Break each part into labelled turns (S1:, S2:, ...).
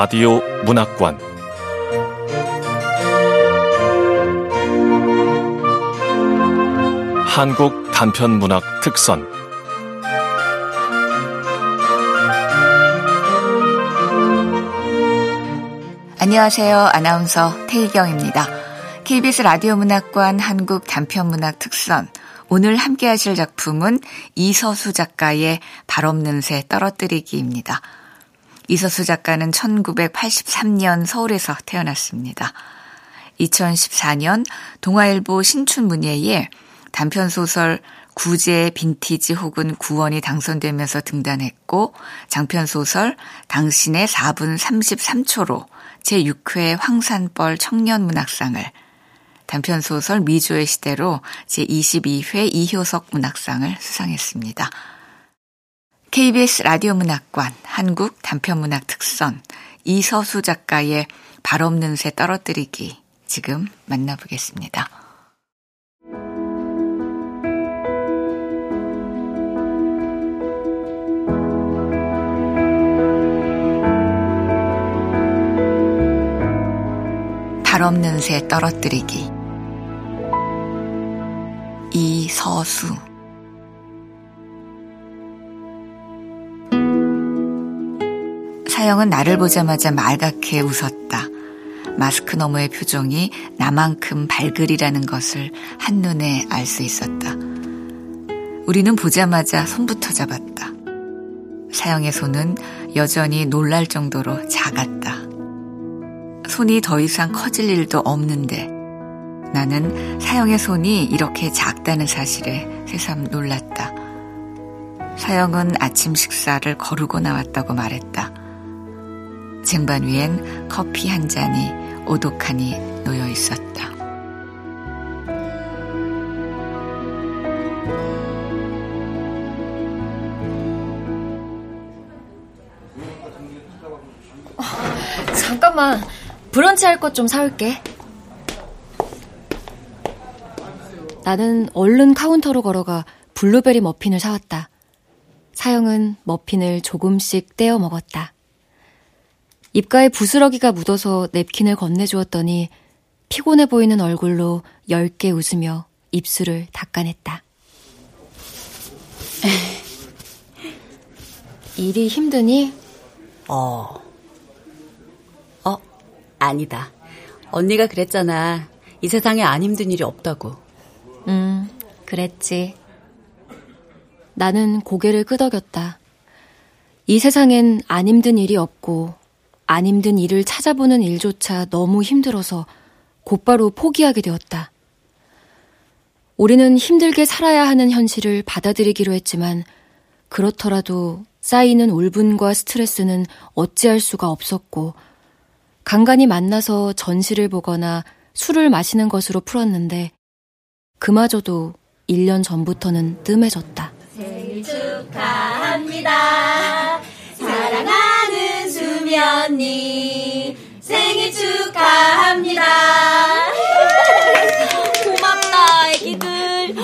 S1: 라디오 문학관 한국 단편 문학 특선
S2: 안녕하세요. 아나운서 태희경입니다. KBS 라디오 문학관 한국 단편 문학 특선 오늘 함께 하실 작품은 이서수 작가의 발 없는 새 떨어뜨리기입니다. 이서수 작가는 1983년 서울에서 태어났습니다. 2014년 동아일보 신춘문예에 단편소설 구제 빈티지 혹은 구원이 당선되면서 등단했고 장편소설 당신의 4분 33초로 제6회 황산벌 청년문학상을 단편소설 미조의 시대로 제22회 이효석 문학상을 수상했습니다. KBS 라디오 문학관 한국 단편문학 특선 이서수 작가의 발 없는 새 떨어뜨리기 지금 만나보겠습니다. 발 없는 새 떨어뜨리기 이서수 사형은 나를 보자마자 말갛게 웃었다. 마스크 너머의 표정이 나만큼 발글이라는 것을 한눈에 알 수 있었다. 우리는 보자마자 손부터 잡았다. 사형의 손은 여전히 놀랄 정도로 작았다. 손이 더 이상 커질 일도 없는데 나는 사형의 손이 이렇게 작다는 사실에 새삼 놀랐다. 사형은 아침 식사를 거르고 나왔다고 말했다. 쟁반 위엔 커피 한 잔이 오독하니 놓여 있었다.
S3: 잠깐만, 브런치 할 것 좀 사올게. 나는 얼른 카운터로 걸어가 블루베리 머핀을 사왔다. 사영은 머핀을 조금씩 떼어 먹었다. 입가에 부스러기가 묻어서 냅킨을 건네주었더니 피곤해 보이는 얼굴로 엷게 웃으며 입술을 닦아냈다. 일이 힘드니?
S4: 어. 어, 아니다. 언니가 그랬잖아. 이 세상에 안 힘든 일이 없다고.
S3: 음, 그랬지. 나는 고개를 끄덕였다. 이 세상엔 안 힘든 일이 없고 안 힘든 일을 찾아보는 일조차 너무 힘들어서 곧바로 포기하게 되었다. 우리는 힘들게 살아야 하는 현실을 받아들이기로 했지만 그렇더라도 쌓이는 울분과 스트레스는 어찌할 수가 없었고 간간히 만나서 전시를 보거나 술을 마시는 것으로 풀었는데 그마저도 1년 전부터는 뜸해졌다.
S5: 생일 축하합니다. 수미 언니 생일 축하합니다. 고맙다 애기들.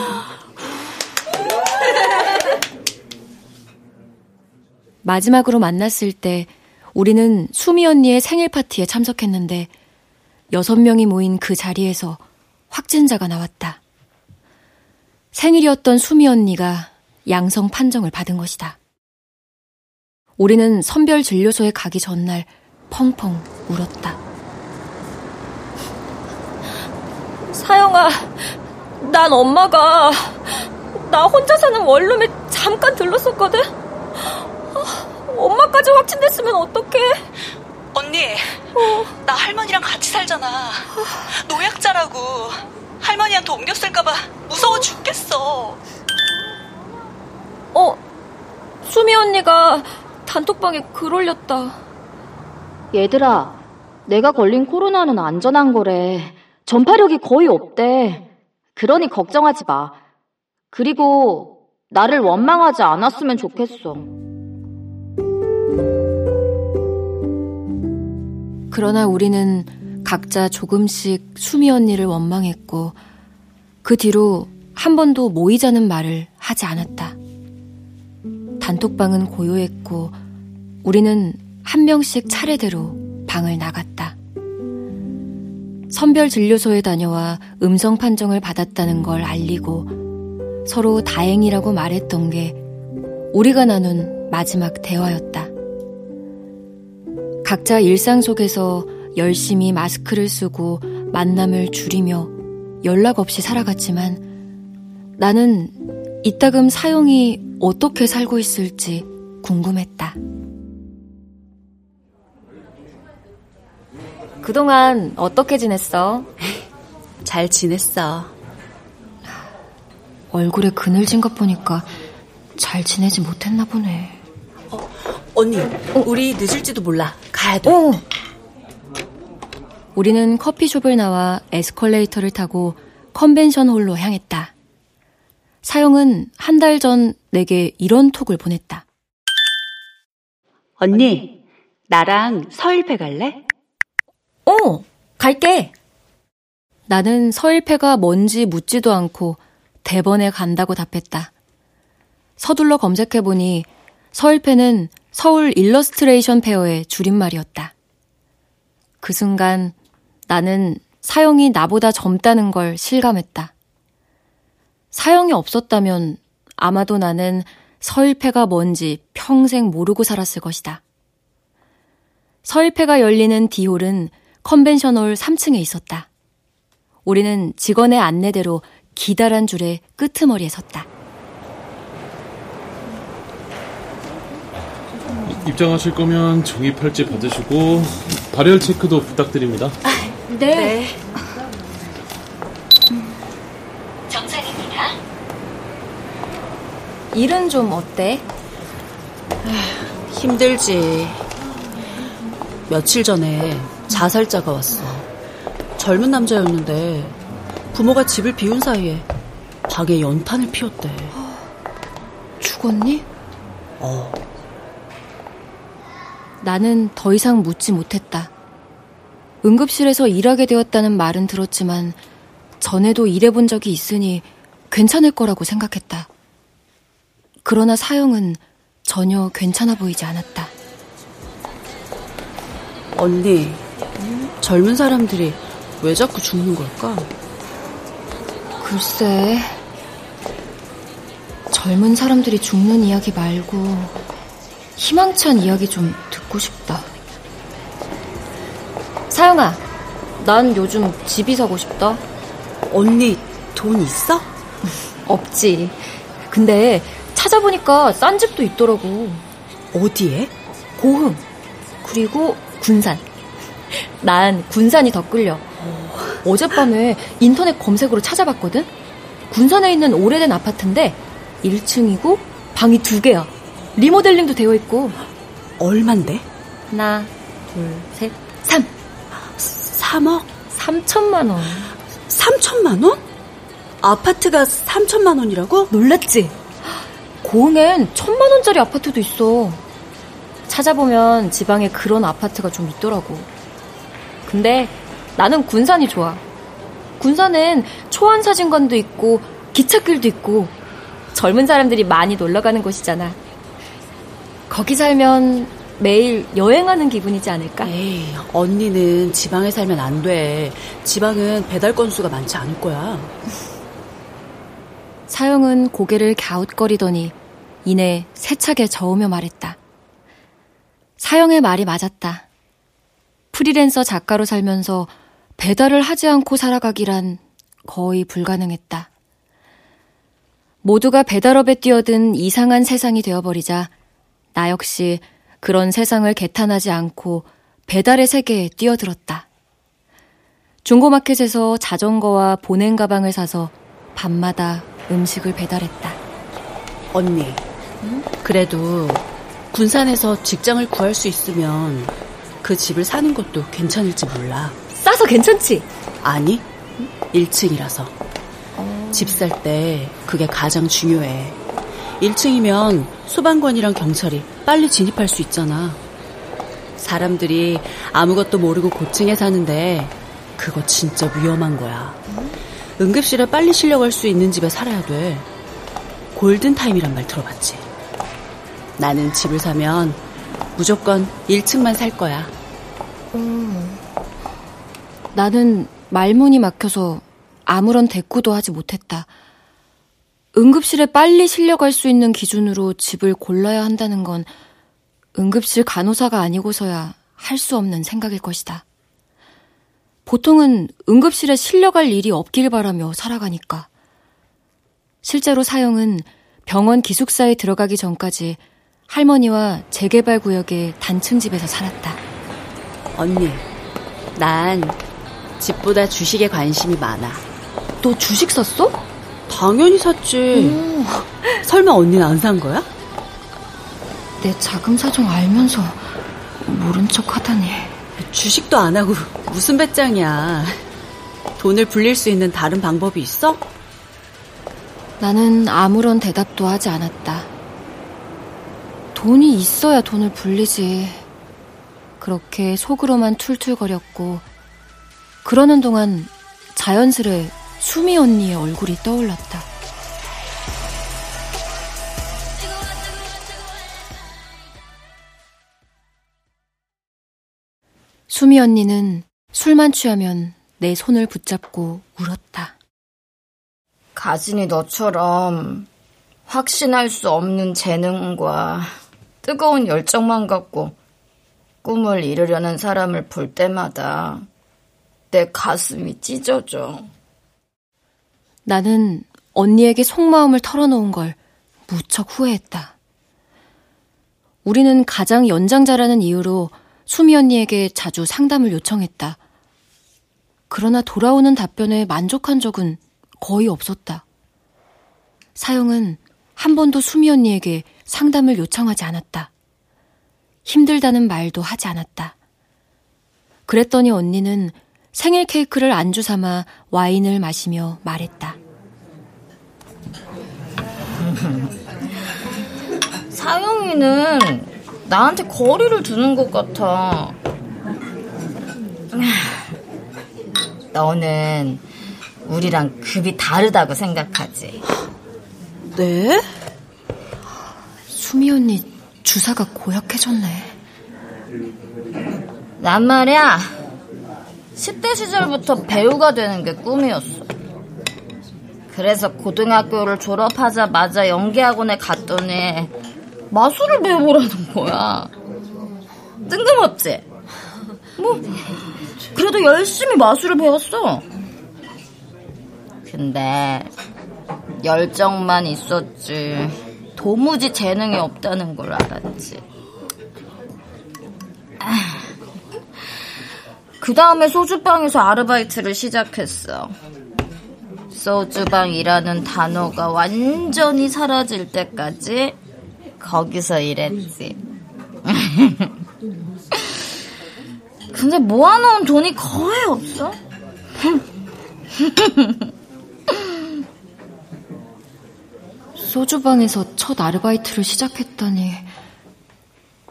S3: 마지막으로 만났을 때 우리는 수미 언니의 생일 파티에 참석했는데 여섯 명이 모인 그 자리에서 확진자가 나왔다. 생일이었던 수미 언니가 양성 판정을 받은 것이다. 우리는 선별 진료소에 가기 전날 펑펑 울었다.
S6: 사영아, 난 엄마가 나 혼자 사는 원룸에 잠깐 들렀었거든? 엄마까지 확진됐으면 어떡해?
S7: 언니, 어. 나 할머니랑 같이 살잖아. 노약자라고. 할머니한테 옮겼을까봐 무서워 죽겠어.
S6: 어, 수미 언니가 단톡방에 글 올렸다.
S8: 얘들아, 내가 걸린 코로나는 안전한 거래. 전파력이 거의 없대. 그러니 걱정하지 마. 그리고 나를 원망하지 않았으면 좋겠어.
S3: 그러나 우리는 각자 조금씩 수미 언니를 원망했고 그 뒤로 한 번도 모이자는 말을 하지 않았다. 단톡방은 고요했고 우리는 한 명씩 차례대로 방을 나갔다. 선별 진료소에 다녀와 음성 판정을 받았다는 걸 알리고 서로 다행이라고 말했던 게 우리가 나눈 마지막 대화였다. 각자 일상 속에서 열심히 마스크를 쓰고 만남을 줄이며 연락 없이 살아갔지만 나는 이따금 사용이 어떻게 살고 있을지 궁금했다. 그동안 어떻게 지냈어?
S4: 잘 지냈어.
S3: 얼굴에 그늘진 것 보니까 잘 지내지 못했나 보네.
S4: 어, 언니, 어. 우리 늦을지도 몰라. 가야 돼.
S3: 어. 우리는 커피숍을 나와 에스컬레이터를 타고 컨벤션 홀로 향했다. 사영은 한 달 전 내게 이런 톡을 보냈다.
S4: 언니, 나랑 서일페 갈래?
S3: 어, 갈게. 나는 서일페가 뭔지 묻지도 않고 대번에 간다고 답했다. 서둘러 검색해보니 서일페는 서울 일러스트레이션 페어의 줄임말이었다. 그 순간 나는 사영이 나보다 젊다는 걸 실감했다. 사영이 없었다면 아마도 나는 서일페가 뭔지 평생 모르고 살았을 것이다. 서일페가 열리는 D홀은 컨벤션홀 3층에 있었다. 우리는 직원의 안내대로 기다란 줄의 끄트머리에 섰다.
S9: 입장하실 거면 종이 팔찌 받으시고 발열 체크도 부탁드립니다. 아,
S3: 네. 네.
S5: 정상입니다.
S3: 일은 좀 어때?
S4: 힘들지. 며칠 전에 자살자가 왔어. 젊은 남자였는데 부모가 집을 비운 사이에 방에 연탄을 피웠대.
S3: 죽었니?
S4: 어.
S3: 나는 더 이상 묻지 못했다. 응급실에서 일하게 되었다는 말은 들었지만 전에도 일해본 적이 있으니 괜찮을 거라고 생각했다. 그러나 사형은 전혀 괜찮아 보이지 않았다.
S4: 언니, 젊은 사람들이 왜 자꾸 죽는 걸까?
S3: 글쎄, 젊은 사람들이 죽는 이야기 말고 희망찬 이야기 좀 듣고 싶다. 사영아, 난 요즘 집이 사고 싶다.
S4: 언니, 돈 있어?
S3: 없지. 근데 찾아보니까 싼 집도 있더라고.
S4: 어디에?
S3: 고흥. 그리고 군산. 난 군산이 더 끌려. 어젯밤에 인터넷 검색으로 찾아봤거든? 군산에 있는 오래된 아파트인데 1층이고 방이 두 개야. 리모델링도 되어 있고.
S4: 얼만데?
S3: 하나, 둘, 셋, 삼.
S4: 3억?
S3: 3천만 원.
S4: 3천만 원? 아파트가 3천만 원이라고?
S3: 놀랐지? 고흥엔 천만 원짜리 아파트도 있어. 찾아보면 지방에 그런 아파트가 좀 있더라고. 근데 나는 군산이 좋아. 군산엔 초안사진관도 있고 기찻길도 있고 젊은 사람들이 많이 놀러 가는 곳이잖아. 거기 살면 매일 여행하는 기분이지 않을까?
S4: 에이, 언니는 지방에 살면 안 돼. 지방은 배달 건수가 많지 않을 거야.
S3: 사영은 고개를 갸웃거리더니 이내 세차게 저으며 말했다. 사영의 말이 맞았다. 프리랜서 작가로 살면서 배달을 하지 않고 살아가기란 거의 불가능했다. 모두가 배달업에 뛰어든 이상한 세상이 되어버리자 나 역시 그런 세상을 개탄하지 않고 배달의 세계에 뛰어들었다. 중고마켓에서 자전거와 보냉 가방을 사서 밤마다 음식을 배달했다.
S4: 언니, 응? 그래도 군산에서 직장을 구할 수 있으면 그 집을 사는 것도 괜찮을지 몰라.
S3: 싸서 괜찮지?
S4: 아니, 1층이라서. 어... 집살 때 그게 가장 중요해. 1층이면 소방관이랑 경찰이 빨리 진입할 수 있잖아. 사람들이 아무것도 모르고 고층에 사는데 그거 진짜 위험한 거야. 응급실에 빨리 실려갈 수 있는 집에 살아야 돼. 골든타임이란 말 들어봤지? 나는 집을 사면 무조건 1층만 살 거야.
S3: 음. 나는 말문이 막혀서 아무런 대꾸도 하지 못했다. 응급실에 빨리 실려갈 수 있는 기준으로 집을 골라야 한다는 건 응급실 간호사가 아니고서야 할 수 없는 생각일 것이다. 보통은 응급실에 실려갈 일이 없길 바라며 살아가니까. 실제로 사형은 병원 기숙사에 들어가기 전까지 할머니와 재개발 구역의 단층 집에서 살았다.
S4: 언니, 난 집보다 주식에 관심이 많아.
S3: 너 주식 샀어?
S4: 당연히 샀지. 오. 설마 언니는 안 산 거야?
S3: 내 자금 사정 알면서 모른 척 하다니.
S4: 주식도 안 하고 무슨 배짱이야. 돈을 불릴 수 있는 다른 방법이 있어?
S3: 나는 아무런 대답도 하지 않았다. 돈이 있어야 돈을 불리지. 그렇게 속으로만 툴툴거렸고, 그러는 동안 자연스레 수미 언니의 얼굴이 떠올랐다. 수미 언니는 술만 취하면 내 손을 붙잡고 울었다.
S8: 가진이 너처럼 확신할 수 없는 재능과 뜨거운 열정만 갖고 꿈을 이루려는 사람을 볼 때마다 내 가슴이 찢어져.
S3: 나는 언니에게 속마음을 털어놓은 걸 무척 후회했다. 우리는 가장 연장자라는 이유로 수미 언니에게 자주 상담을 요청했다. 그러나 돌아오는 답변에 만족한 적은 거의 없었다. 사영은 한 번도 수미 언니에게 상담을 요청하지 않았다. 힘들다는 말도 하지 않았다. 그랬더니 언니는 생일 케이크를 안주 삼아 와인을 마시며 말했다.
S8: 사영이는 나한테 거리를 두는 것 같아. 너는 우리랑 급이 다르다고 생각하지?
S4: 네?
S3: 수미 언니 주사가 고약해졌네.
S8: 난 말이야. 10대 시절부터 배우가 되는 게 꿈이었어. 그래서 고등학교를 졸업하자마자 연기학원에 갔더니 마술을 배우라는 거야. 뜬금없지? 뭐, 그래도 열심히 마술을 배웠어. 근데, 열정만 있었지. 도무지 재능이 없다는 걸 알았지. 그 다음에 소주방에서 아르바이트를 시작했어. 소주방이라는 단어가 완전히 사라질 때까지 거기서 일했지. 근데 모아놓은 돈이 거의 없어.
S3: 소주방에서 첫 아르바이트를 시작했다니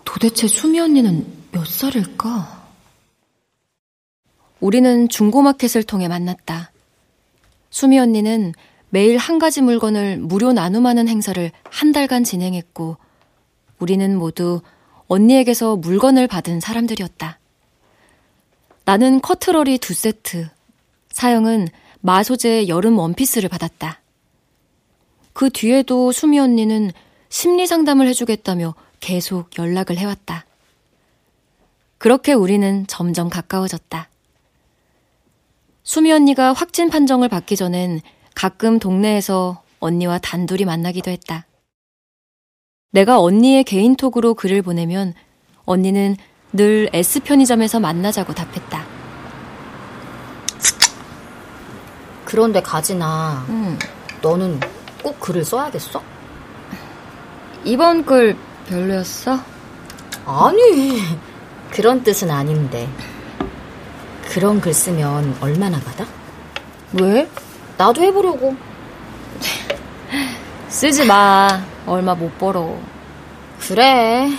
S3: 도대체 수미 언니는 몇 살일까? 우리는 중고마켓을 통해 만났다. 수미 언니는 매일 한 가지 물건을 무료 나눔하는 행사를 한 달간 진행했고, 우리는 모두 언니에게서 물건을 받은 사람들이었다. 나는 커트러리 두 세트, 사영은 마소재 여름 원피스를 받았다. 그 뒤에도 수미 언니는 심리 상담을 해주겠다며 계속 연락을 해왔다. 그렇게 우리는 점점 가까워졌다. 수미 언니가 확진 판정을 받기 전엔 가끔 동네에서 언니와 단둘이 만나기도 했다. 내가 언니의 개인톡으로 글을 보내면 언니는 늘 S 편의점에서 만나자고 답했다.
S8: 그런데 가지나, 응. 너는 꼭 글을 써야겠어?
S3: 이번 글 별로였어?
S8: 아니, 그런 뜻은 아닌데. 그런 글 쓰면 얼마나 받아?
S3: 왜?
S8: 나도 해보려고.
S3: 쓰지 마. 얼마 못 벌어.
S8: 그래.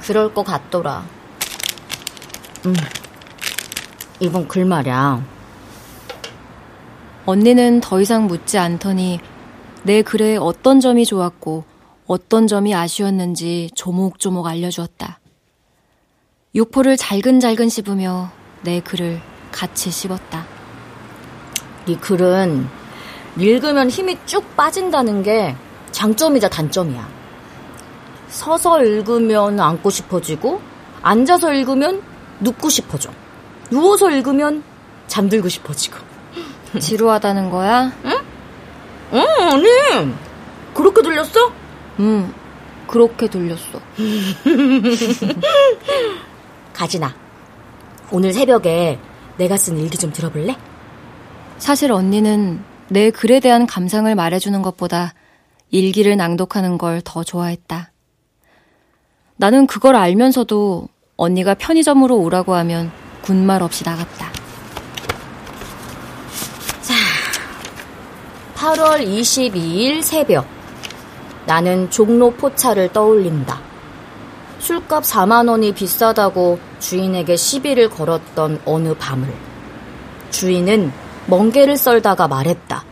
S8: 그럴 것 같더라. 응. 이번 글 말이야.
S3: 언니는 더 이상 묻지 않더니 내 글에 어떤 점이 좋았고 어떤 점이 아쉬웠는지 조목조목 알려주었다. 욕포를 잘근잘근 씹으며 내 글을 같이 씹었다.
S8: 이 글은 읽으면 힘이 쭉 빠진다는 게 장점이자 단점이야. 서서 읽으면 앉고 싶어지고, 앉아서 읽으면 눕고 싶어져. 누워서 읽으면 잠들고 싶어지고.
S3: 지루하다는 거야?
S8: 응? 응, 아니. 그렇게 들렸어?
S3: 응, 그렇게 들렸어.
S8: 가진아, 오늘 새벽에 내가 쓴 일기 좀 들어볼래?
S3: 사실 언니는 내 글에 대한 감상을 말해주는 것보다 일기를 낭독하는 걸 더 좋아했다. 나는 그걸 알면서도 언니가 편의점으로 오라고 하면 군말 없이 나갔다.
S8: 8월 22일 새벽. 나는 종로 포차를 떠올린다. 술값 4만 원이 비싸다고 주인에게 시비를 걸었던 어느 밤을. 주인은 멍게를 썰다가 말했다.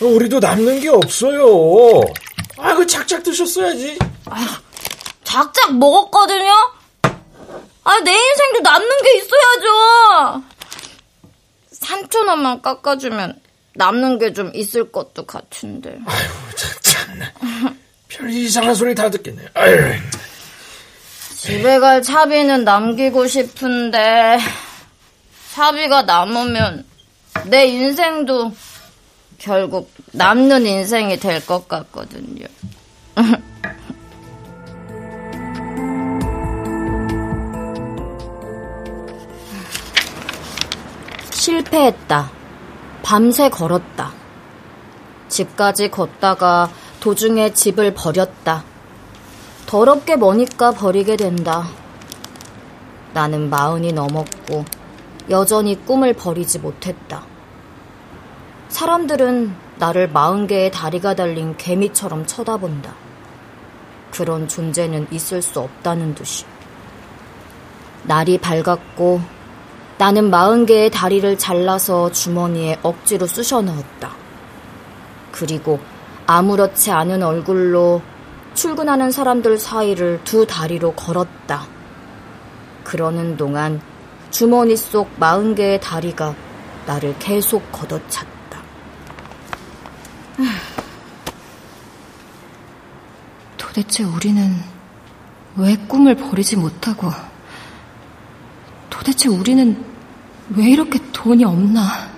S10: 우리도 남는 게 없어요. 아, 그 작작 드셨어야지.
S8: 아, 작작 먹었거든요? 아, 내 인생도 남는 게 있어야죠. 3천 원만 깎아주면 남는 게 좀 있을 것도 같은데.
S10: 아유, 참나. 별 이상한 소리 다 듣겠네. 아유.
S8: 집에 갈 차비는 남기고 싶은데 차비가 남으면 내 인생도 결국 남는 인생이 될 것 같거든요. 실패했다. 밤새 걸었다. 집까지 걷다가 도중에 집을 버렸다. 더럽게 머니까 버리게 된다. 나는 마흔이 넘었고 여전히 꿈을 버리지 못했다. 사람들은 나를 마흔 개의 다리가 달린 개미처럼 쳐다본다. 그런 존재는 있을 수 없다는 듯이. 날이 밝았고 나는 마흔 개의 다리를 잘라서 주머니에 억지로 쑤셔 넣었다. 그리고 아무렇지 않은 얼굴로 출근하는 사람들 사이를 두 다리로 걸었다. 그러는 동안 주머니 속 마흔 개의 다리가 나를 계속 걷어찼다.
S3: 도대체 우리는 왜 꿈을 버리지 못하고 도대체 우리는 왜 이렇게 돈이 없나?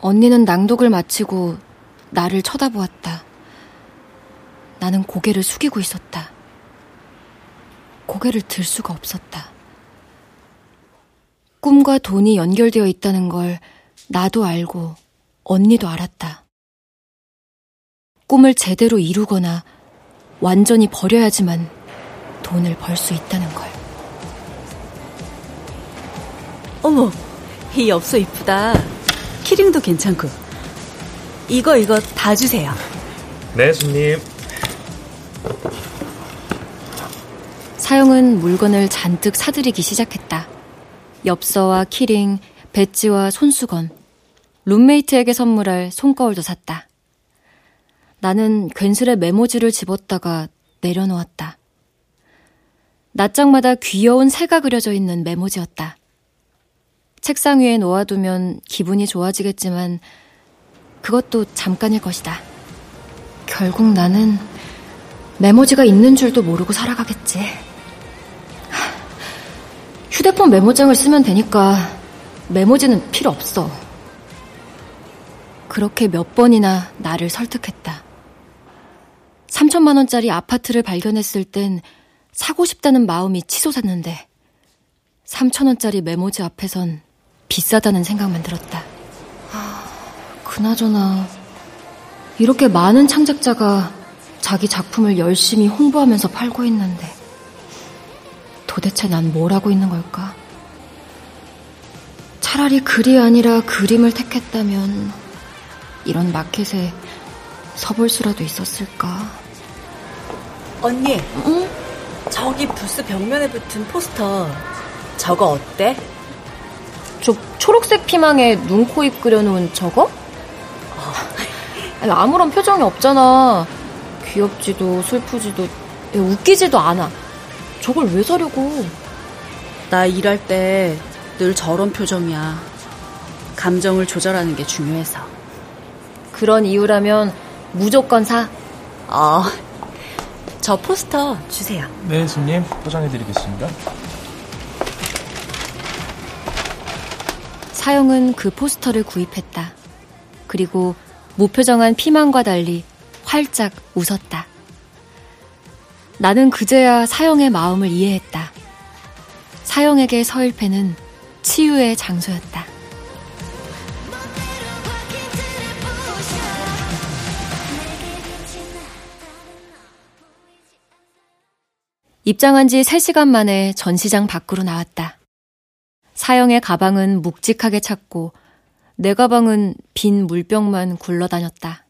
S3: 언니는 낭독을 마치고 나를 쳐다보았다. 나는 고개를 숙이고 있었다. 고개를 들 수가 없었다. 꿈과 돈이 연결되어 있다는 걸 나도 알고 언니도 알았다. 꿈을 제대로 이루거나 완전히 버려야지만 돈을 벌 수 있다는 걸.
S4: 어머, 이 엽서 이쁘다. 키링도 괜찮고. 이거, 이거 다 주세요.
S10: 네, 손님.
S3: 사용은 물건을 잔뜩 사들이기 시작했다. 엽서와 키링, 배지와 손수건, 룸메이트에게 선물할 손거울도 샀다. 나는 괜스레 메모지를 집었다가 내려놓았다. 낱장마다 귀여운 새가 그려져 있는 메모지였다. 책상 위에 놓아두면 기분이 좋아지겠지만 그것도 잠깐일 것이다. 결국 나는 메모지가 있는 줄도 모르고 살아가겠지. 휴대폰 메모장을 쓰면 되니까 메모지는 필요 없어. 그렇게 몇 번이나 나를 설득했다. 3천만 원짜리 아파트를 발견했을 땐 사고 싶다는 마음이 치솟았는데 3천 원짜리 메모지 앞에선 비싸다는 생각만 들었다. 아, 그나저나 이렇게 많은 창작자가 자기 작품을 열심히 홍보하면서 팔고 있는데 도대체 난 뭘 하고 있는 걸까? 차라리 글이 아니라 그림을 택했다면 이런 마켓에 서볼 수라도 있었을까?
S4: 언니, 응? 저기 부스 벽면에 붙은 포스터 저거 어때?
S3: 저 초록색 피망에 눈, 코, 입 그려놓은 저거? 아니, 아무런 표정이 없잖아. 귀엽지도 슬프지도 웃기지도 않아. 저걸 왜 사려고?
S4: 나 일할 때 늘 저런 표정이야. 감정을 조절하는 게 중요해서.
S3: 그런 이유라면 무조건 사.
S4: 어, 저 포스터 주세요.
S11: 네, 손님 포장해드리겠습니다.
S3: 사용은 그 포스터를 구입했다. 그리고 무표정한 피망과 달리 활짝 웃었다. 나는 그제야 사형의 마음을 이해했다. 사형에게 서일패는 치유의 장소였다. 입장한 지 3시간 만에 전시장 밖으로 나왔다. 사형의 가방은 묵직하게 찼고 내 가방은 빈 물병만 굴러다녔다.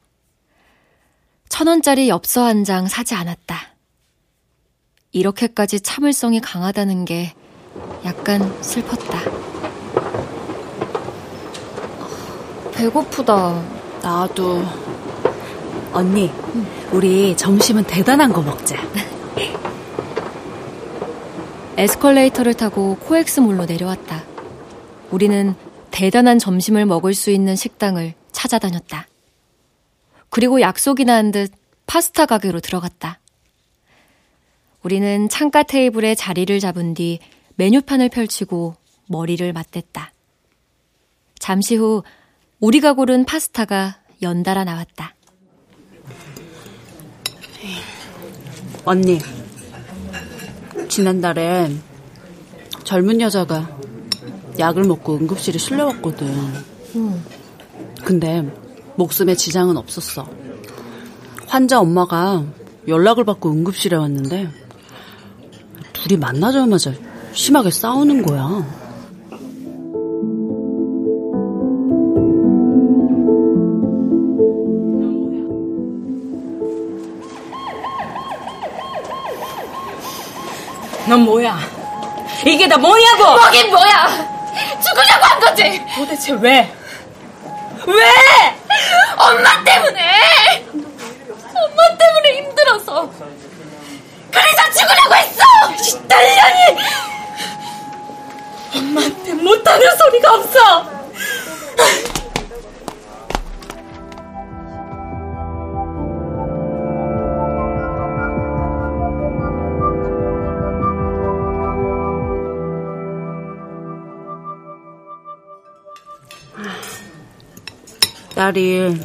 S3: 천 원짜리 엽서 한 장 사지 않았다. 이렇게까지 참을성이 강하다는 게 약간 슬펐다. 배고프다.
S4: 나도. 언니, 우리 점심은 대단한 거 먹자.
S3: 에스컬레이터를 타고 코엑스몰로 내려왔다. 우리는 대단한 점심을 먹을 수 있는 식당을 찾아다녔다. 그리고 약속이나 한 듯 파스타 가게로 들어갔다. 우리는 창가 테이블에 자리를 잡은 뒤 메뉴판을 펼치고 머리를 맞댔다. 잠시 후 우리가 고른 파스타가 연달아 나왔다.
S4: 언니, 지난달에 젊은 여자가 약을 먹고 응급실에 실려왔거든. 음. 근데 목숨에 지장은 없었어. 환자 엄마가 연락을 받고 응급실에 왔는데 둘이 만나자마자 심하게 싸우는 거야.
S12: 넌 뭐야? 이게 다 뭐냐고!
S6: 뭐긴 뭐야! 죽으려고 한 거지!
S12: 도대체 왜? 왜?
S6: 엄마 때문에! 엄마 때문에 힘들어서! 그래서 죽으려고 했어!
S12: 딸년이! 엄마한테 못하는 소리가 없어!
S4: 딸이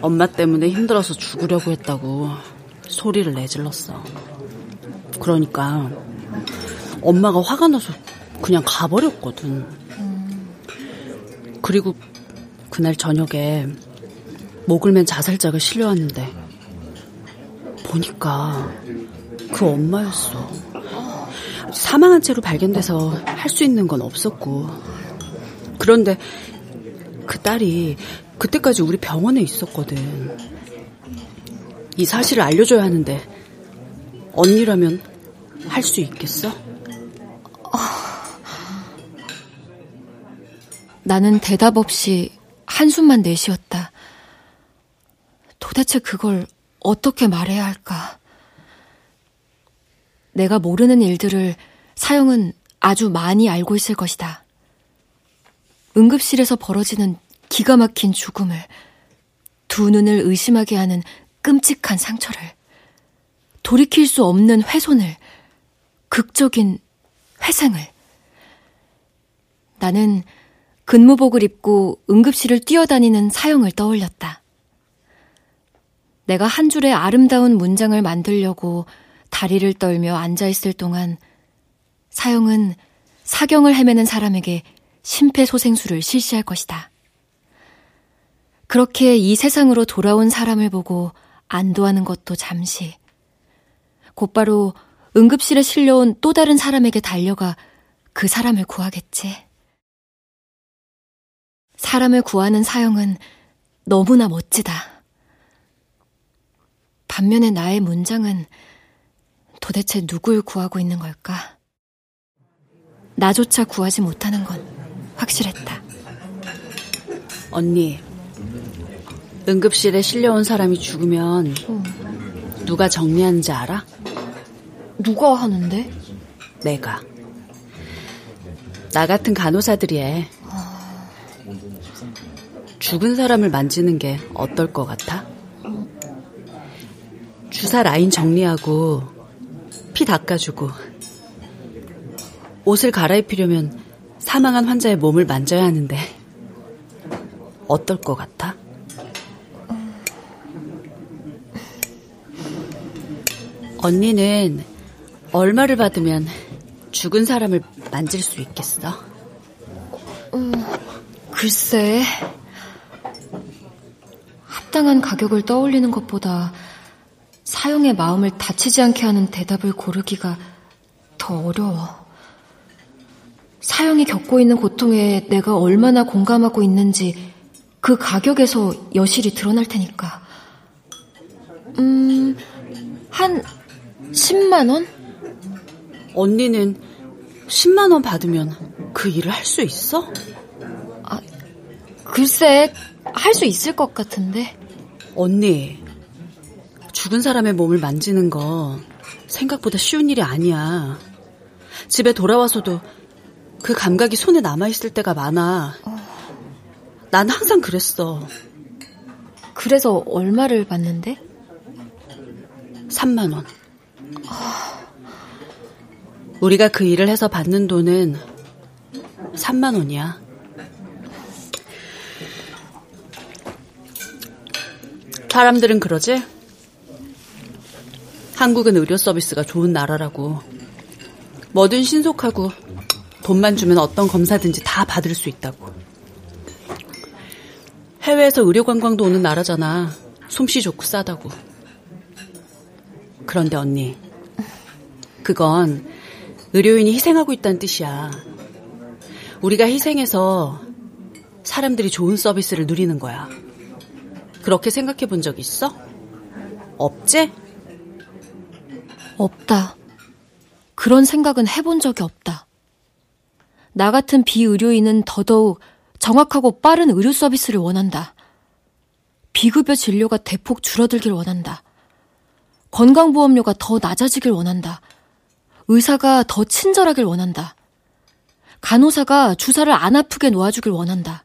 S4: 엄마 때문에 힘들어서 죽으려고 했다고 소리를 내질렀어. 그러니까 엄마가 화가 나서 그냥 가버렸거든. 그리고 그날 저녁에 목을 맨 자살자가 실려왔는데 보니까 그 엄마였어. 사망한 채로 발견돼서 할 수 있는 건 없었고 그런데 그 딸이 그때까지 우리 병원에 있었거든. 이 사실을 알려줘야 하는데 언니라면 할 수 있겠어?
S3: 나는 대답 없이 한숨만 내쉬었다. 도대체 그걸 어떻게 말해야 할까? 내가 모르는 일들을 사형은 아주 많이 알고 있을 것이다. 응급실에서 벌어지는 기가 막힌 죽음을, 두 눈을 의심하게 하는 끔찍한 상처를, 돌이킬 수 없는 훼손을, 극적인 회생을. 나는 근무복을 입고 응급실을 뛰어다니는 사형을 떠올렸다. 내가 한 줄의 아름다운 문장을 만들려고 다리를 떨며 앉아있을 동안 사형은 사경을 헤매는 사람에게 심폐소생술을 실시할 것이다. 그렇게 이 세상으로 돌아온 사람을 보고 안도하는 것도 잠시. 곧바로 응급실에 실려온 또 다른 사람에게 달려가 그 사람을 구하겠지. 사람을 구하는 사형은 너무나 멋지다. 반면에 나의 문장은 도대체 누굴 구하고 있는 걸까? 나조차 구하지 못하는 건 확실했다.
S4: 언니, 응급실에 실려온 사람이 죽으면 어. 누가 정리하는지 알아?
S3: 누가 하는데?
S4: 내가. 나 같은 간호사들이 해. 죽은 사람을 만지는 게 어떨 것 같아? 주사 라인 정리하고 피 닦아주고 옷을 갈아입히려면 사망한 환자의 몸을 만져야 하는데 어떨 것 같아? 언니는 얼마를 받으면 죽은 사람을 만질 수 있겠어?
S3: 음, 글쎄, 합당한 가격을 떠올리는 것보다 사용의 마음을 다치지 않게 하는 대답을 고르기가 더 어려워. 사용이 겪고 있는 고통에 내가 얼마나 공감하고 있는지 그 가격에서 여실히 드러날 테니까. 음, 한 10만 원?
S4: 언니는 10만 원 받으면 그 일을 할 수 있어?
S3: 아, 글쎄, 할 수 있을 것 같은데.
S4: 언니, 죽은 사람의 몸을 만지는 거 생각보다 쉬운 일이 아니야. 집에 돌아와서도 그 감각이 손에 남아있을 때가 많아. 난 항상 그랬어.
S3: 그래서 얼마를 받는데?
S4: 3만 원. 우리가 그 일을 해서 받는 돈은 3만 원이야. 사람들은 그러지? 한국은 의료 서비스가 좋은 나라라고. 뭐든 신속하고 돈만 주면 어떤 검사든지 다 받을 수 있다고. 해외에서 의료 관광도 오는 나라잖아. 솜씨 좋고 싸다고. 그런데 언니, 그건 의료인이 희생하고 있다는 뜻이야. 우리가 희생해서 사람들이 좋은 서비스를 누리는 거야. 그렇게 생각해 본 적 있어? 없지?
S3: 없다. 그런 생각은 해본 적이 없다. 나 같은 비의료인은 더더욱 정확하고 빠른 의료 서비스를 원한다. 비급여 진료가 대폭 줄어들길 원한다. 건강보험료가 더 낮아지길 원한다. 의사가 더 친절하길 원한다. 간호사가 주사를 안 아프게 놓아주길 원한다.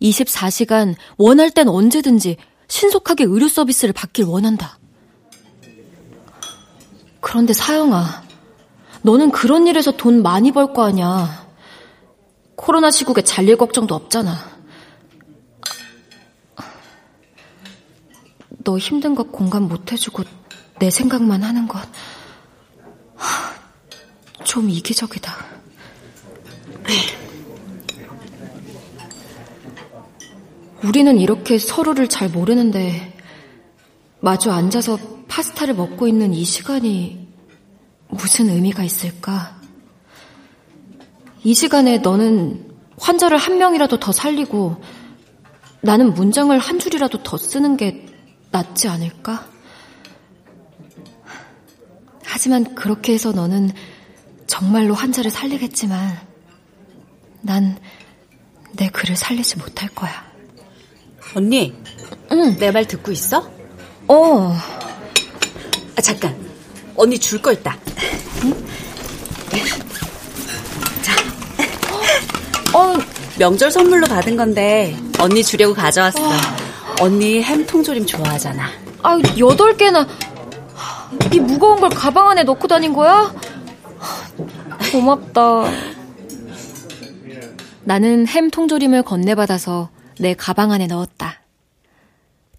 S3: 24시간 원할 땐 언제든지 신속하게 의료 서비스를 받길 원한다. 그런데 사영아, 너는 그런 일에서 돈 많이 벌 거 아냐. 코로나 시국에 잘릴 걱정도 없잖아. 너 힘든 것 공감 못 해주고 내 생각만 하는 것. 좀 이기적이다. 우리는 이렇게 서로를 잘 모르는데 마주 앉아서 파스타를 먹고 있는 이 시간이 무슨 의미가 있을까? 이 시간에 너는 환자를 한 명이라도 더 살리고 나는 문장을 한 줄이라도 더 쓰는 게 낫지 않을까? 하지만 그렇게 해서 너는 정말로 환자를 살리겠지만 난 내 글을 살리지 못할 거야.
S4: 언니,
S3: 응.
S4: 내 말 듣고 있어?
S3: 어.
S4: 아, 잠깐. 언니 줄 거 있다. 응? 어, 명절 선물로 받은 건데 언니 주려고 가져왔어. 와. 언니 햄 통조림 좋아하잖아.
S3: 아, 여덟 개나. 이 무거운 걸 가방 안에 넣고 다닌 거야? 고맙다. 나는 햄 통조림을 건네받아서 내 가방 안에 넣었다.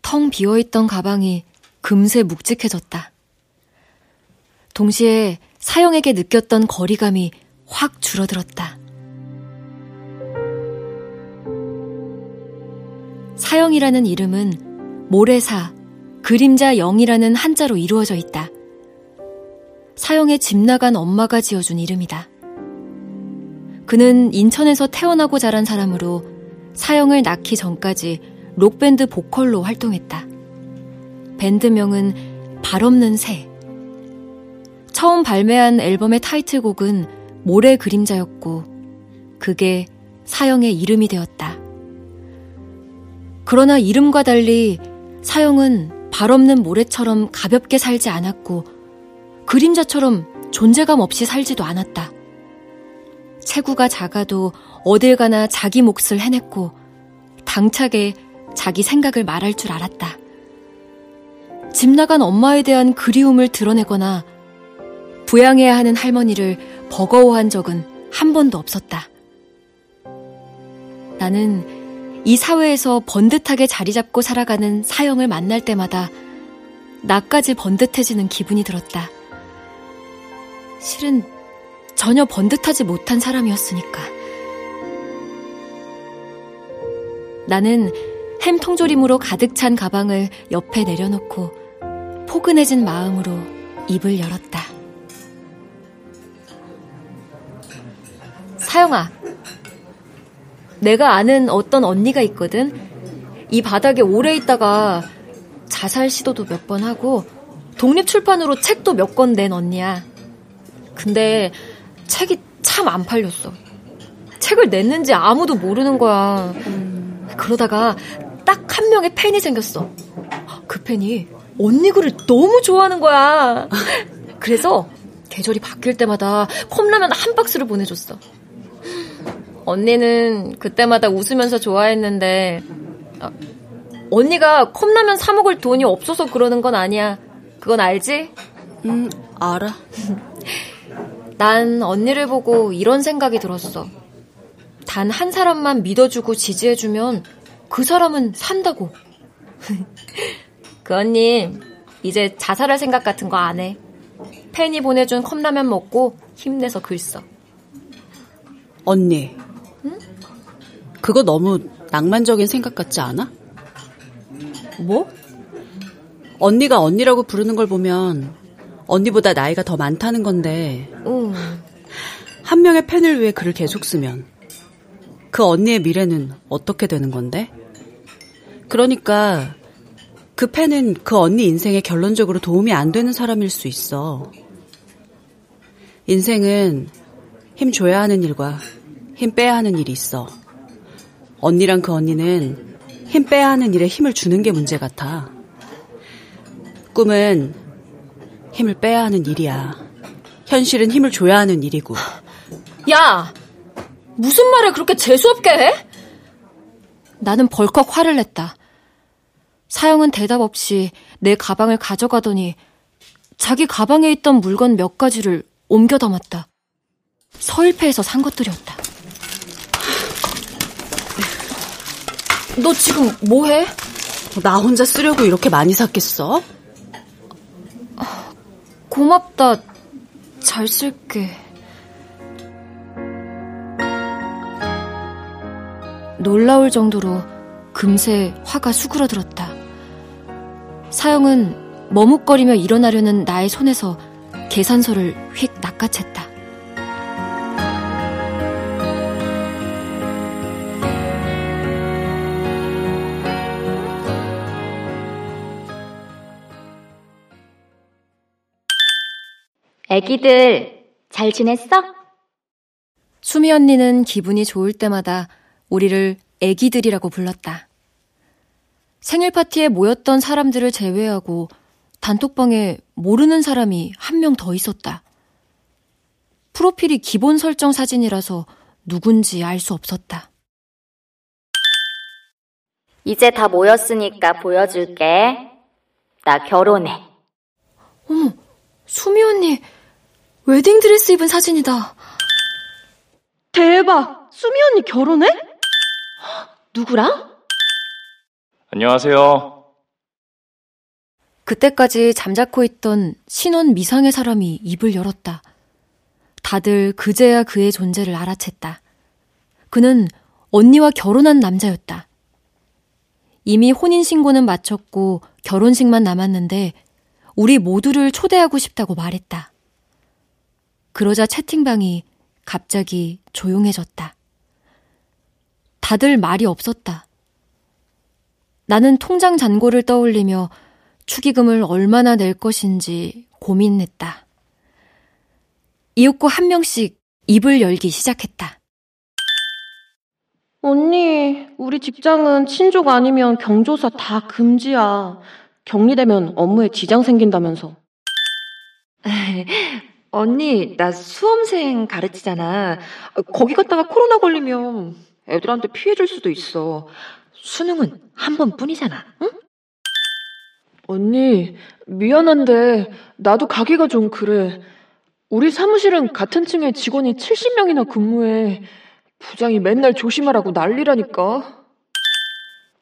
S3: 텅 비어있던 가방이 금세 묵직해졌다. 동시에 사형에게 느꼈던 거리감이 확 줄어들었다. 사형이라는 이름은 모래사, 그림자 영이라는 한자로 이루어져 있다. 사형에 집 나간 엄마가 지어준 이름이다. 그는 인천에서 태어나고 자란 사람으로 사형을 낳기 전까지 록밴드 보컬로 활동했다. 밴드명은 발 없는 새. 처음 발매한 앨범의 타이틀곡은 모래 그림자였고, 그게 사형의 이름이 되었다. 그러나 이름과 달리 사형은 발 없는 모래처럼 가볍게 살지 않았고 그림자처럼 존재감 없이 살지도 않았다. 체구가 작아도 어딜 가나 자기 몫을 해냈고 당차게 자기 생각을 말할 줄 알았다. 집 나간 엄마에 대한 그리움을 드러내거나 부양해야 하는 할머니를 버거워한 적은 한 번도 없었다. 나는 이 사회에서 번듯하게 자리 잡고 살아가는 사형을 만날 때마다 나까지 번듯해지는 기분이 들었다. 실은 전혀 번듯하지 못한 사람이었으니까. 나는 햄 통조림으로 가득 찬 가방을 옆에 내려놓고 포근해진 마음으로 입을 열었다. 사영아, 내가 아는 어떤 언니가 있거든. 이 바닥에 오래 있다가 자살 시도도 몇 번 하고 독립 출판으로 책도 몇 권 낸 언니야. 근데 책이 참 안 팔렸어. 책을 냈는지 아무도 모르는 거야. 그러다가 딱 한 명의 팬이 생겼어. 그 팬이 언니 글을 너무 좋아하는 거야. 그래서 계절이 바뀔 때마다 컵라면 한 박스를 보내줬어. 언니는 그때마다 웃으면서 좋아했는데 어, 언니가 컵라면 사 먹을 돈이 없어서 그러는 건 아니야. 그건 알지?
S4: 음, 알아.
S3: 난 언니를 보고 이런 생각이 들었어. 단 한 사람만 믿어주고 지지해주면 그 사람은 산다고. 그 언니, 이제 자살할 생각 같은 거 안 해. 팬이 보내준 컵라면 먹고 힘내서 글 써.
S4: 언니. 응? 그거 너무 낭만적인 생각 같지 않아?
S3: 뭐?
S4: 언니가 언니라고 부르는 걸 보면 언니보다 나이가 더 많다는 건데
S3: 응.
S4: 한 명의 팬을 위해 글을 계속 쓰면 그 언니의 미래는 어떻게 되는 건데? 그러니까 그 팬은 그 언니 인생에 결론적으로 도움이 안 되는 사람일 수 있어. 인생은 힘 줘야 하는 일과 힘 빼야 하는 일이 있어. 언니랑 그 언니는 힘 빼야 하는 일에 힘을 주는 게 문제 같아. 꿈은 힘을 빼야 하는 일이야. 현실은 힘을 줘야 하는 일이고.
S3: 야! 무슨 말을 그렇게 재수없게 해? 나는 벌컥 화를 냈다. 사영은 대답 없이 내 가방을 가져가더니 자기 가방에 있던 물건 몇 가지를 옮겨 담았다. 서일패에서 산 것들이었다. 너 지금 뭐해?
S4: 나 혼자 쓰려고 이렇게 많이 샀겠어?
S3: 고맙다. 잘 쓸게. 놀라울 정도로 금세 화가 수그러들었다. 사영은 머뭇거리며 일어나려는 나의 손에서 계산서를 휙 낚아챘다.
S8: 애기들 잘 지냈어?
S3: 수미 언니는 기분이 좋을 때마다 우리를 애기들이라고 불렀다. 생일 파티에 모였던 사람들을 제외하고 단톡방에 모르는 사람이 한 명 더 있었다. 프로필이 기본 설정 사진이라서 누군지 알 수 없었다.
S8: 이제 다 모였으니까 보여줄게. 나 결혼해.
S3: 어머, 수미 언니 웨딩드레스 입은 사진이다.
S6: 대박! 수미 언니 결혼해? 누구랑?
S11: 안녕하세요.
S3: 그때까지 잠자코 있던 신혼 미상의 사람이 입을 열었다. 다들 그제야 그의 존재를 알아챘다. 그는 언니와 결혼한 남자였다. 이미 혼인신고는 마쳤고 결혼식만 남았는데 우리 모두를 초대하고 싶다고 말했다. 그러자 채팅방이 갑자기 조용해졌다. 다들 말이 없었다. 나는 통장 잔고를 떠올리며 축의금을 얼마나 낼 것인지 고민했다. 이윽고 한 명씩 입을 열기 시작했다.
S13: 언니, 우리 직장은 친족 아니면 경조사 다 금지야. 격리되면 업무에 지장 생긴다면서.
S14: 언니, 나 수험생 가르치잖아. 거기 갔다가 코로나 걸리면 애들한테 피해 줄 수도 있어. 수능은 한 번뿐이잖아, 응?
S13: 언니, 미안한데 나도 가기가 좀 그래. 우리 사무실은 같은 층에 직원이 70명이나 근무해. 부장이 맨날 조심하라고 난리라니까.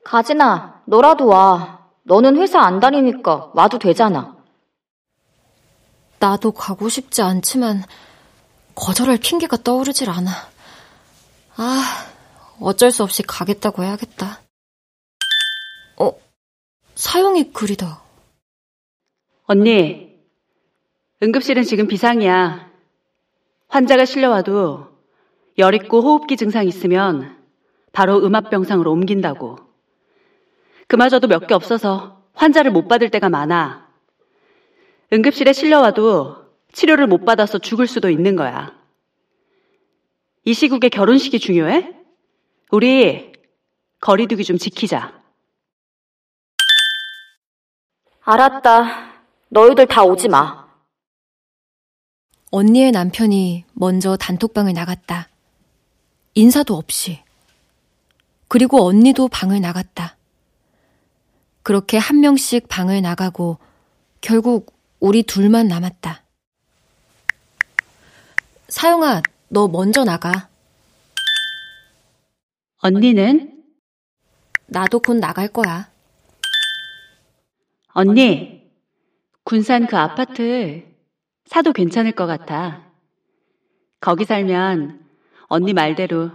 S8: 가진아, 너라도 와. 너는 회사 안 다니니까 와도 되잖아.
S3: 나도 가고 싶지 않지만 거절할 핑계가 떠오르질 않아. 아, 어쩔 수 없이 가겠다고 해야겠다. 어, 사용이 글이다.
S4: 언니, 응급실은 지금 비상이야. 환자가 실려와도 열 있고 호흡기 증상 있으면 바로 음압병상으로 옮긴다고. 그마저도 몇 개 없어서 환자를 못 받을 때가 많아. 응급실에 실려와도 치료를 못 받아서 죽을 수도 있는 거야. 이 시국에 결혼식이 중요해? 우리 거리두기 좀 지키자.
S8: 알았다. 너희들 다 오지 마.
S3: 언니의 남편이 먼저 단톡방을 나갔다. 인사도 없이. 그리고 언니도 방을 나갔다. 그렇게 한 명씩 방을 나가고 결국 우리 둘만 남았다. 사영아, 너 먼저 나가.
S4: 언니는?
S3: 나도 곧 나갈 거야.
S4: 언니, 군산 그 아파트 사도 괜찮을 것 같아. 거기 살면 언니 말대로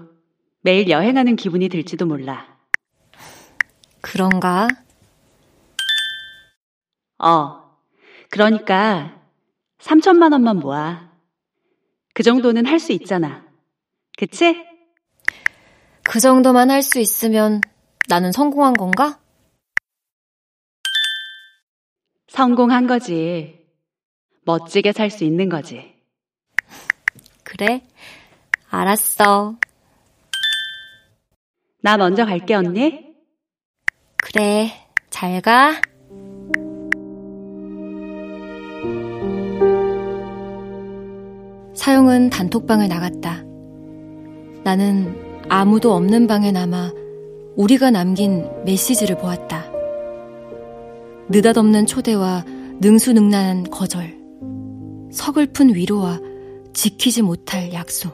S4: 매일 여행하는 기분이 들지도 몰라.
S3: 그런가?
S4: 어, 그러니까 3천만 원만 모아. 그 정도는 할 수 있잖아. 그치?
S3: 그 정도만 할 수 있으면 나는 성공한 건가?
S4: 성공한 거지. 멋지게 살 수 있는 거지.
S3: 그래? 알았어.
S4: 나 먼저 갈게, 언니.
S3: 그래, 잘 가. 사용은 단톡방을 나갔다. 나는 아무도 없는 방에 남아 우리가 남긴 메시지를 보았다. 느닷없는 초대와 능수능란한 거절, 서글픈 위로와 지키지 못할 약속.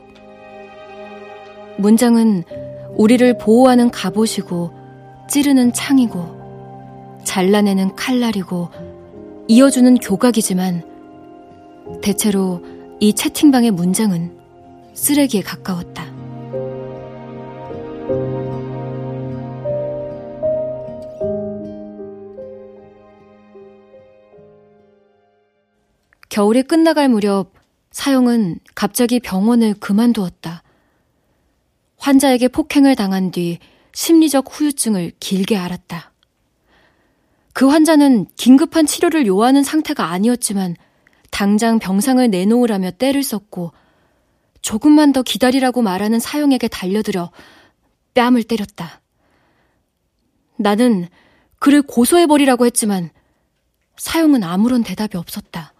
S3: 문장은 우리를 보호하는 갑옷이고 찌르는 창이고 잘라내는 칼날이고 이어주는 교각이지만 대체로 이 채팅방의 문장은 쓰레기에 가까웠다. 겨울이 끝나갈 무렵 사용은 갑자기 병원을 그만두었다. 환자에게 폭행을 당한 뒤 심리적 후유증을 길게 앓았다. 그 환자는 긴급한 치료를 요하는 상태가 아니었지만 당장 병상을 내놓으라며 떼를 썼고 조금만 더 기다리라고 말하는 사용에게 달려들어 뺨을 때렸다. 나는 그를 고소해버리라고 했지만 사용은 아무런 대답이 없었다.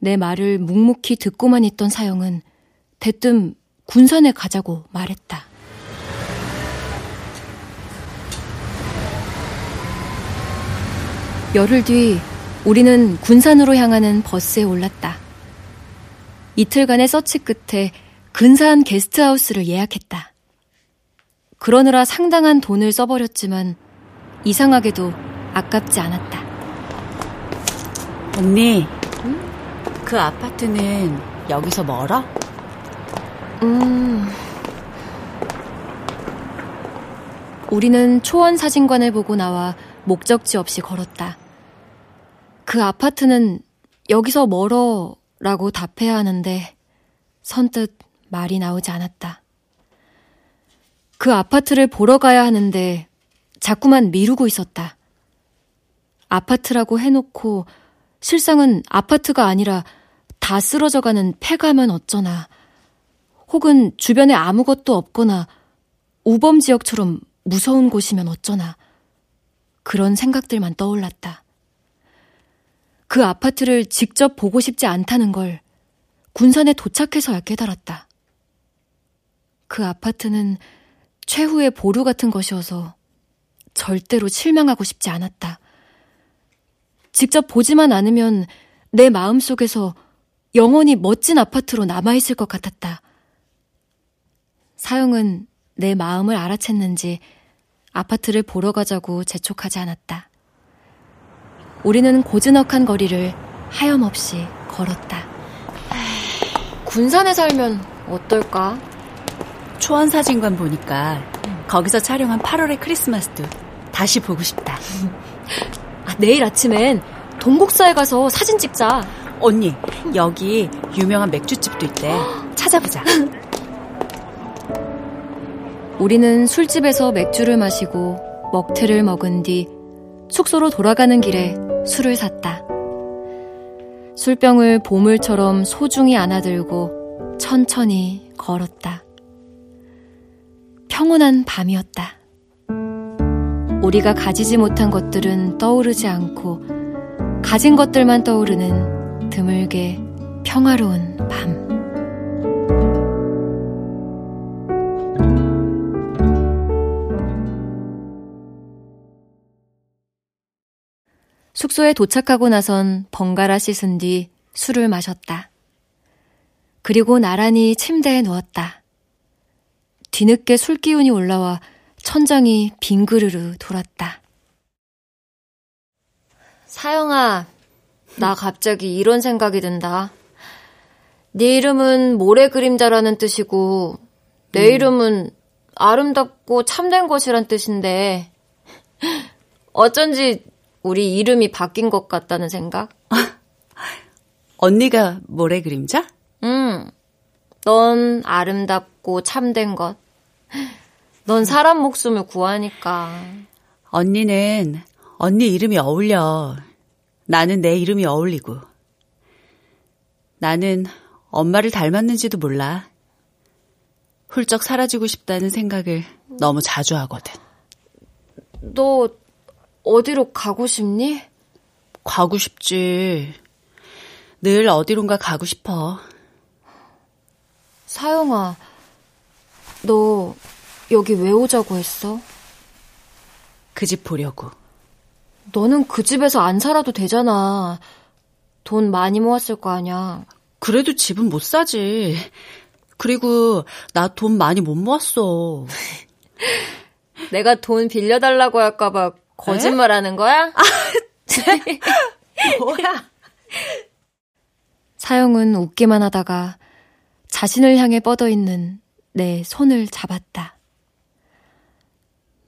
S3: 내 말을 묵묵히 듣고만 있던 사용은 대뜸 군산에 가자고 말했다. 열흘 뒤 우리는 군산으로 향하는 버스에 올랐다. 이틀간의 서치 끝에 근사한 게스트하우스를 예약했다. 그러느라 상당한 돈을 써버렸지만 이상하게도 아깝지 않았다.
S4: 언니, 그 아파트는 여기서 멀어?
S3: 음. 우리는 초원 사진관을 보고 나와 목적지 없이 걸었다. 그 아파트는 여기서 멀어 라고 답해야 하는데 선뜻 말이 나오지 않았다. 그 아파트를 보러 가야 하는데 자꾸만 미루고 있었다. 아파트라고 해놓고 실상은 아파트가 아니라 다 쓰러져가는 폐가면 어쩌나. 혹은 주변에 아무것도 없거나 우범 지역처럼 무서운 곳이면 어쩌나. 그런 생각들만 떠올랐다. 그 아파트를 직접 보고 싶지 않다는 걸 군산에 도착해서야 깨달았다. 그 아파트는 최후의 보루 같은 것이어서 절대로 실망하고 싶지 않았다. 직접 보지만 않으면 내 마음 속에서 영원히 멋진 아파트로 남아있을 것 같았다. 사용은 내 마음을 알아챘는지 아파트를 보러 가자고 재촉하지 않았다. 우리는 고즈넉한 거리를 하염없이 걸었다. 군산에 살면 어떨까?
S4: 초원 사진관 보니까 거기서 촬영한 8월의 크리스마스도 다시 보고 싶다.
S3: 아, 내일 아침엔 동국사에 가서 사진 찍자.
S4: 언니, 여기 유명한 맥주집도 있대. 찾아보자.
S3: 우리는 술집에서 맥주를 마시고 먹태를 먹은 뒤 숙소로 돌아가는 길에 술을 샀다. 술병을 보물처럼 소중히 안아들고 천천히 걸었다. 평온한 밤이었다. 우리가 가지지 못한 것들은 떠오르지 않고 가진 것들만 떠오르는 드물게 평화로운 밤. 숙소에 도착하고 나선 번갈아 씻은 뒤 술을 마셨다. 그리고 나란히 침대에 누웠다. 뒤늦게 술 기운이 올라와 천장이 빙그르르 돌았다. 사영아, 나 갑자기 이런 생각이 든다. 네 이름은 모래 그림자라는 뜻이고 내 음. 이름은 아름답고 참된 것이란 뜻인데 어쩐지 우리 이름이 바뀐 것 같다는 생각?
S4: 언니가 모래 그림자?
S3: 응. 넌 아름답고 참된 것. 넌 사람 목숨을 구하니까.
S4: 언니는 언니 이름이 어울려. 나는 내 이름이 어울리고. 나는 엄마를 닮았는지도 몰라. 훌쩍 사라지고 싶다는 생각을 너무 자주 하거든.
S3: 너 어디로 가고 싶니?
S4: 가고 싶지. 늘 어디론가 가고 싶어.
S3: 사영아, 너 여기 왜 오자고 했어?
S4: 그 집 보려고.
S3: 너는 그 집에서 안 살아도 되잖아. 돈 많이 모았을 거 아니야.
S4: 그래도 집은 못 사지. 그리고 나 돈 많이 못 모았어.
S3: 내가 돈 빌려달라고 할까봐 거짓말 에? 하는 거야? 아,
S4: 뭐야?
S3: 사영은 웃기만 하다가 자신을 향해 뻗어 있는 내 손을 잡았다.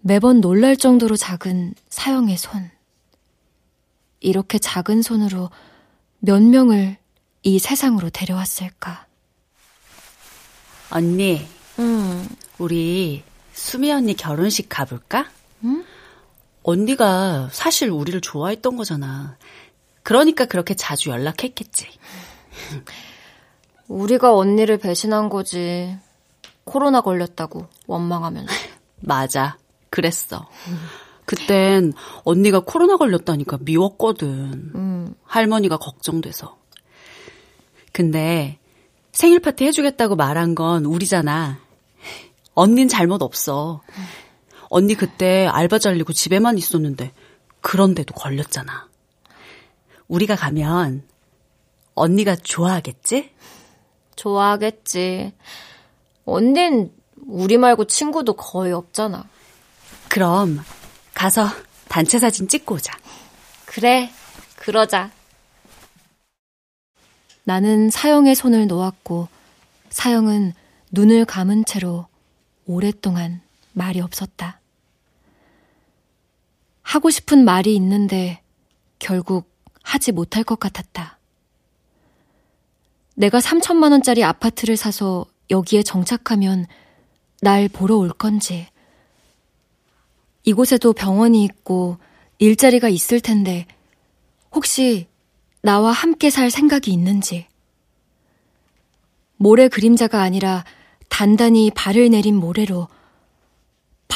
S3: 매번 놀랄 정도로 작은 사영의 손. 이렇게 작은 손으로 몇 명을 이 세상으로 데려왔을까?
S4: 언니,
S3: 응.
S4: 우리 수미 언니 결혼식 가볼까?
S3: 응?
S4: 언니가 사실 우리를 좋아했던 거잖아. 그러니까 그렇게 자주 연락했겠지.
S3: 우리가 언니를 배신한 거지. 코로나 걸렸다고 원망하면서.
S4: 맞아. 그랬어. 그땐 언니가 코로나 걸렸다니까 미웠거든.
S3: 음.
S4: 할머니가 걱정돼서. 근데 생일 파티 해주겠다고 말한 건 우리잖아. 언닌 잘못 없어. 언니 그때 알바 잘리고 집에만 있었는데 그런데도 걸렸잖아. 우리가 가면 언니가 좋아하겠지?
S3: 좋아하겠지. 언닌 우리 말고 친구도 거의 없잖아.
S4: 그럼 가서 단체 사진 찍고 오자.
S3: 그래, 그러자. 나는 사영의 손을 놓았고 사영은 눈을 감은 채로 오랫동안 말이 없었다. 하고 싶은 말이 있는데 결국 하지 못할 것 같았다. 내가 3천만 원짜리 아파트를 사서 여기에 정착하면 날 보러 올 건지, 이곳에도 병원이 있고 일자리가 있을 텐데 혹시 나와 함께 살 생각이 있는지, 모래 그림자가 아니라 단단히 발을 내린 모래로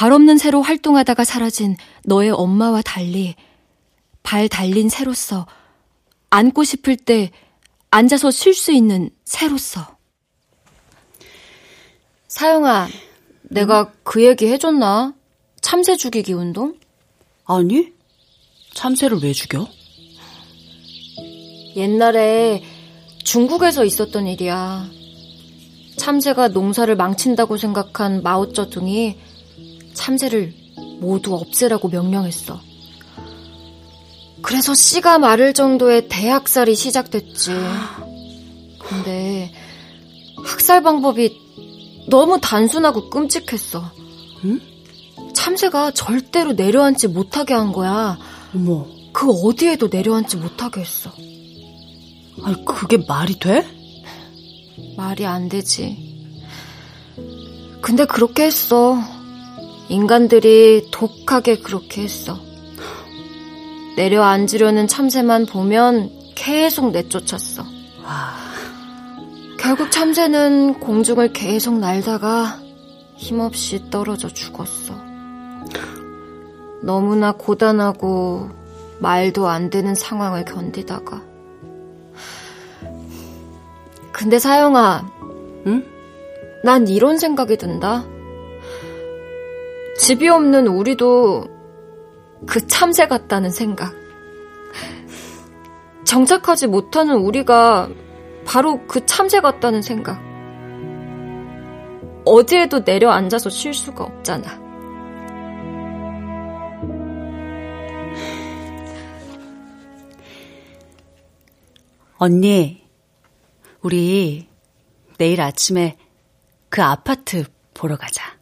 S3: 발 없는 새로 활동하다가 사라진 너의 엄마와 달리 발 달린 새로서 앉고 싶을 때 앉아서 쉴 수 있는 새로서. 사영아, 내가 음? 그 얘기 해줬나? 참새 죽이기 운동?
S4: 아니, 참새를 왜 죽여?
S3: 옛날에 중국에서 있었던 일이야. 참새가 농사를 망친다고 생각한 마오쩌둥이 참새를 모두 없애라고 명령했어. 그래서 씨가 마를 정도의 대학살이 시작됐지. 근데 학살 방법이 너무 단순하고 끔찍했어. 응? 참새가 절대로 내려앉지 못하게 한 거야.
S4: 어머.
S3: 그 어디에도 내려앉지 못하게 했어.
S4: 아니, 그게 말이 돼?
S3: 말이 안 되지. 근데 그렇게 했어. 인간들이 독하게 그렇게 했어. 내려앉으려는 참새만 보면 계속 내쫓았어. 결국 참새는 공중을 계속 날다가 힘없이 떨어져 죽었어. 너무나 고단하고 말도 안 되는 상황을 견디다가. 근데 사영아, 응? 난 이런 생각이 든다. 집이 없는 우리도 그 참새 같다는 생각. 정착하지 못하는 우리가 바로 그 참새 같다는 생각. 어디에도 내려앉아서 쉴 수가 없잖아.
S4: 언니, 우리 내일 아침에 그 아파트 보러 가자.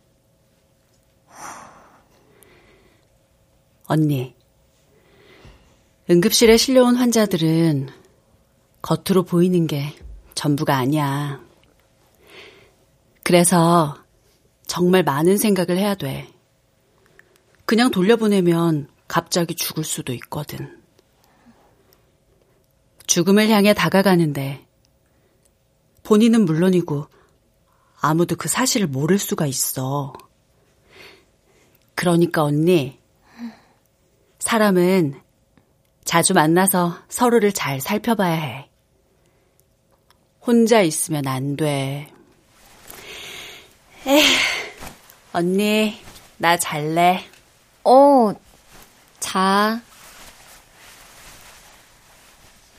S4: 언니, 응급실에 실려온 환자들은 겉으로 보이는 게 전부가 아니야. 그래서 정말 많은 생각을 해야 돼. 그냥 돌려보내면 갑자기 죽을 수도 있거든. 죽음을 향해 다가가는데 본인은 물론이고 아무도 그 사실을 모를 수가 있어. 그러니까 언니, 사람은 자주 만나서 서로를 잘 살펴봐야 해. 혼자 있으면 안 돼. 에휴, 언니, 나 잘래.
S3: 어, 자.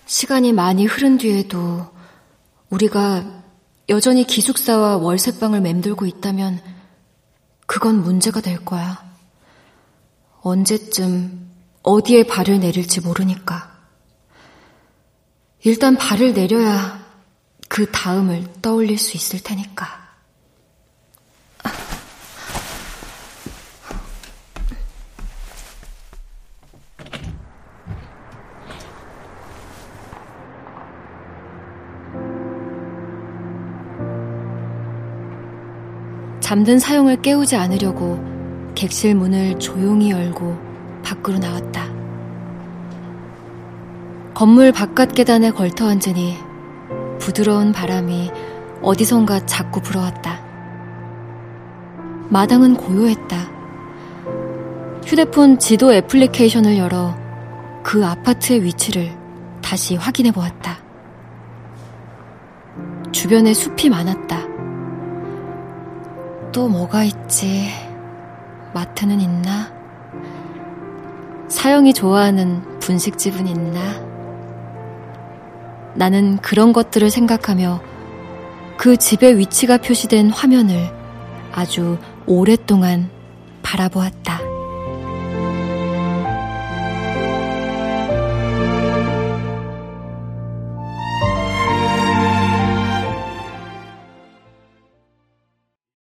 S3: 시간이 많이 흐른 뒤에도 우리가 여전히 기숙사와 월세방을 맴돌고 있다면 그건 문제가 될 거야. 언제쯤 어디에 발을 내릴지 모르니까. 일단 발을 내려야 그 다음을 떠올릴 수 있을 테니까. 잠든 사용을 깨우지 않으려고 객실 문을 조용히 열고 밖으로 나왔다. 건물 바깥 계단에 걸터 앉으니 부드러운 바람이 어디선가 자꾸 불어왔다. 마당은 고요했다. 휴대폰 지도 애플리케이션을 열어 그 아파트의 위치를 다시 확인해 보았다. 주변에 숲이 많았다. 또 뭐가 있지? 마트는 있나? 사영이 좋아하는 분식집은 있나? 나는 그런 것들을 생각하며 그 집의 위치가 표시된 화면을 아주 오랫동안 바라보았다.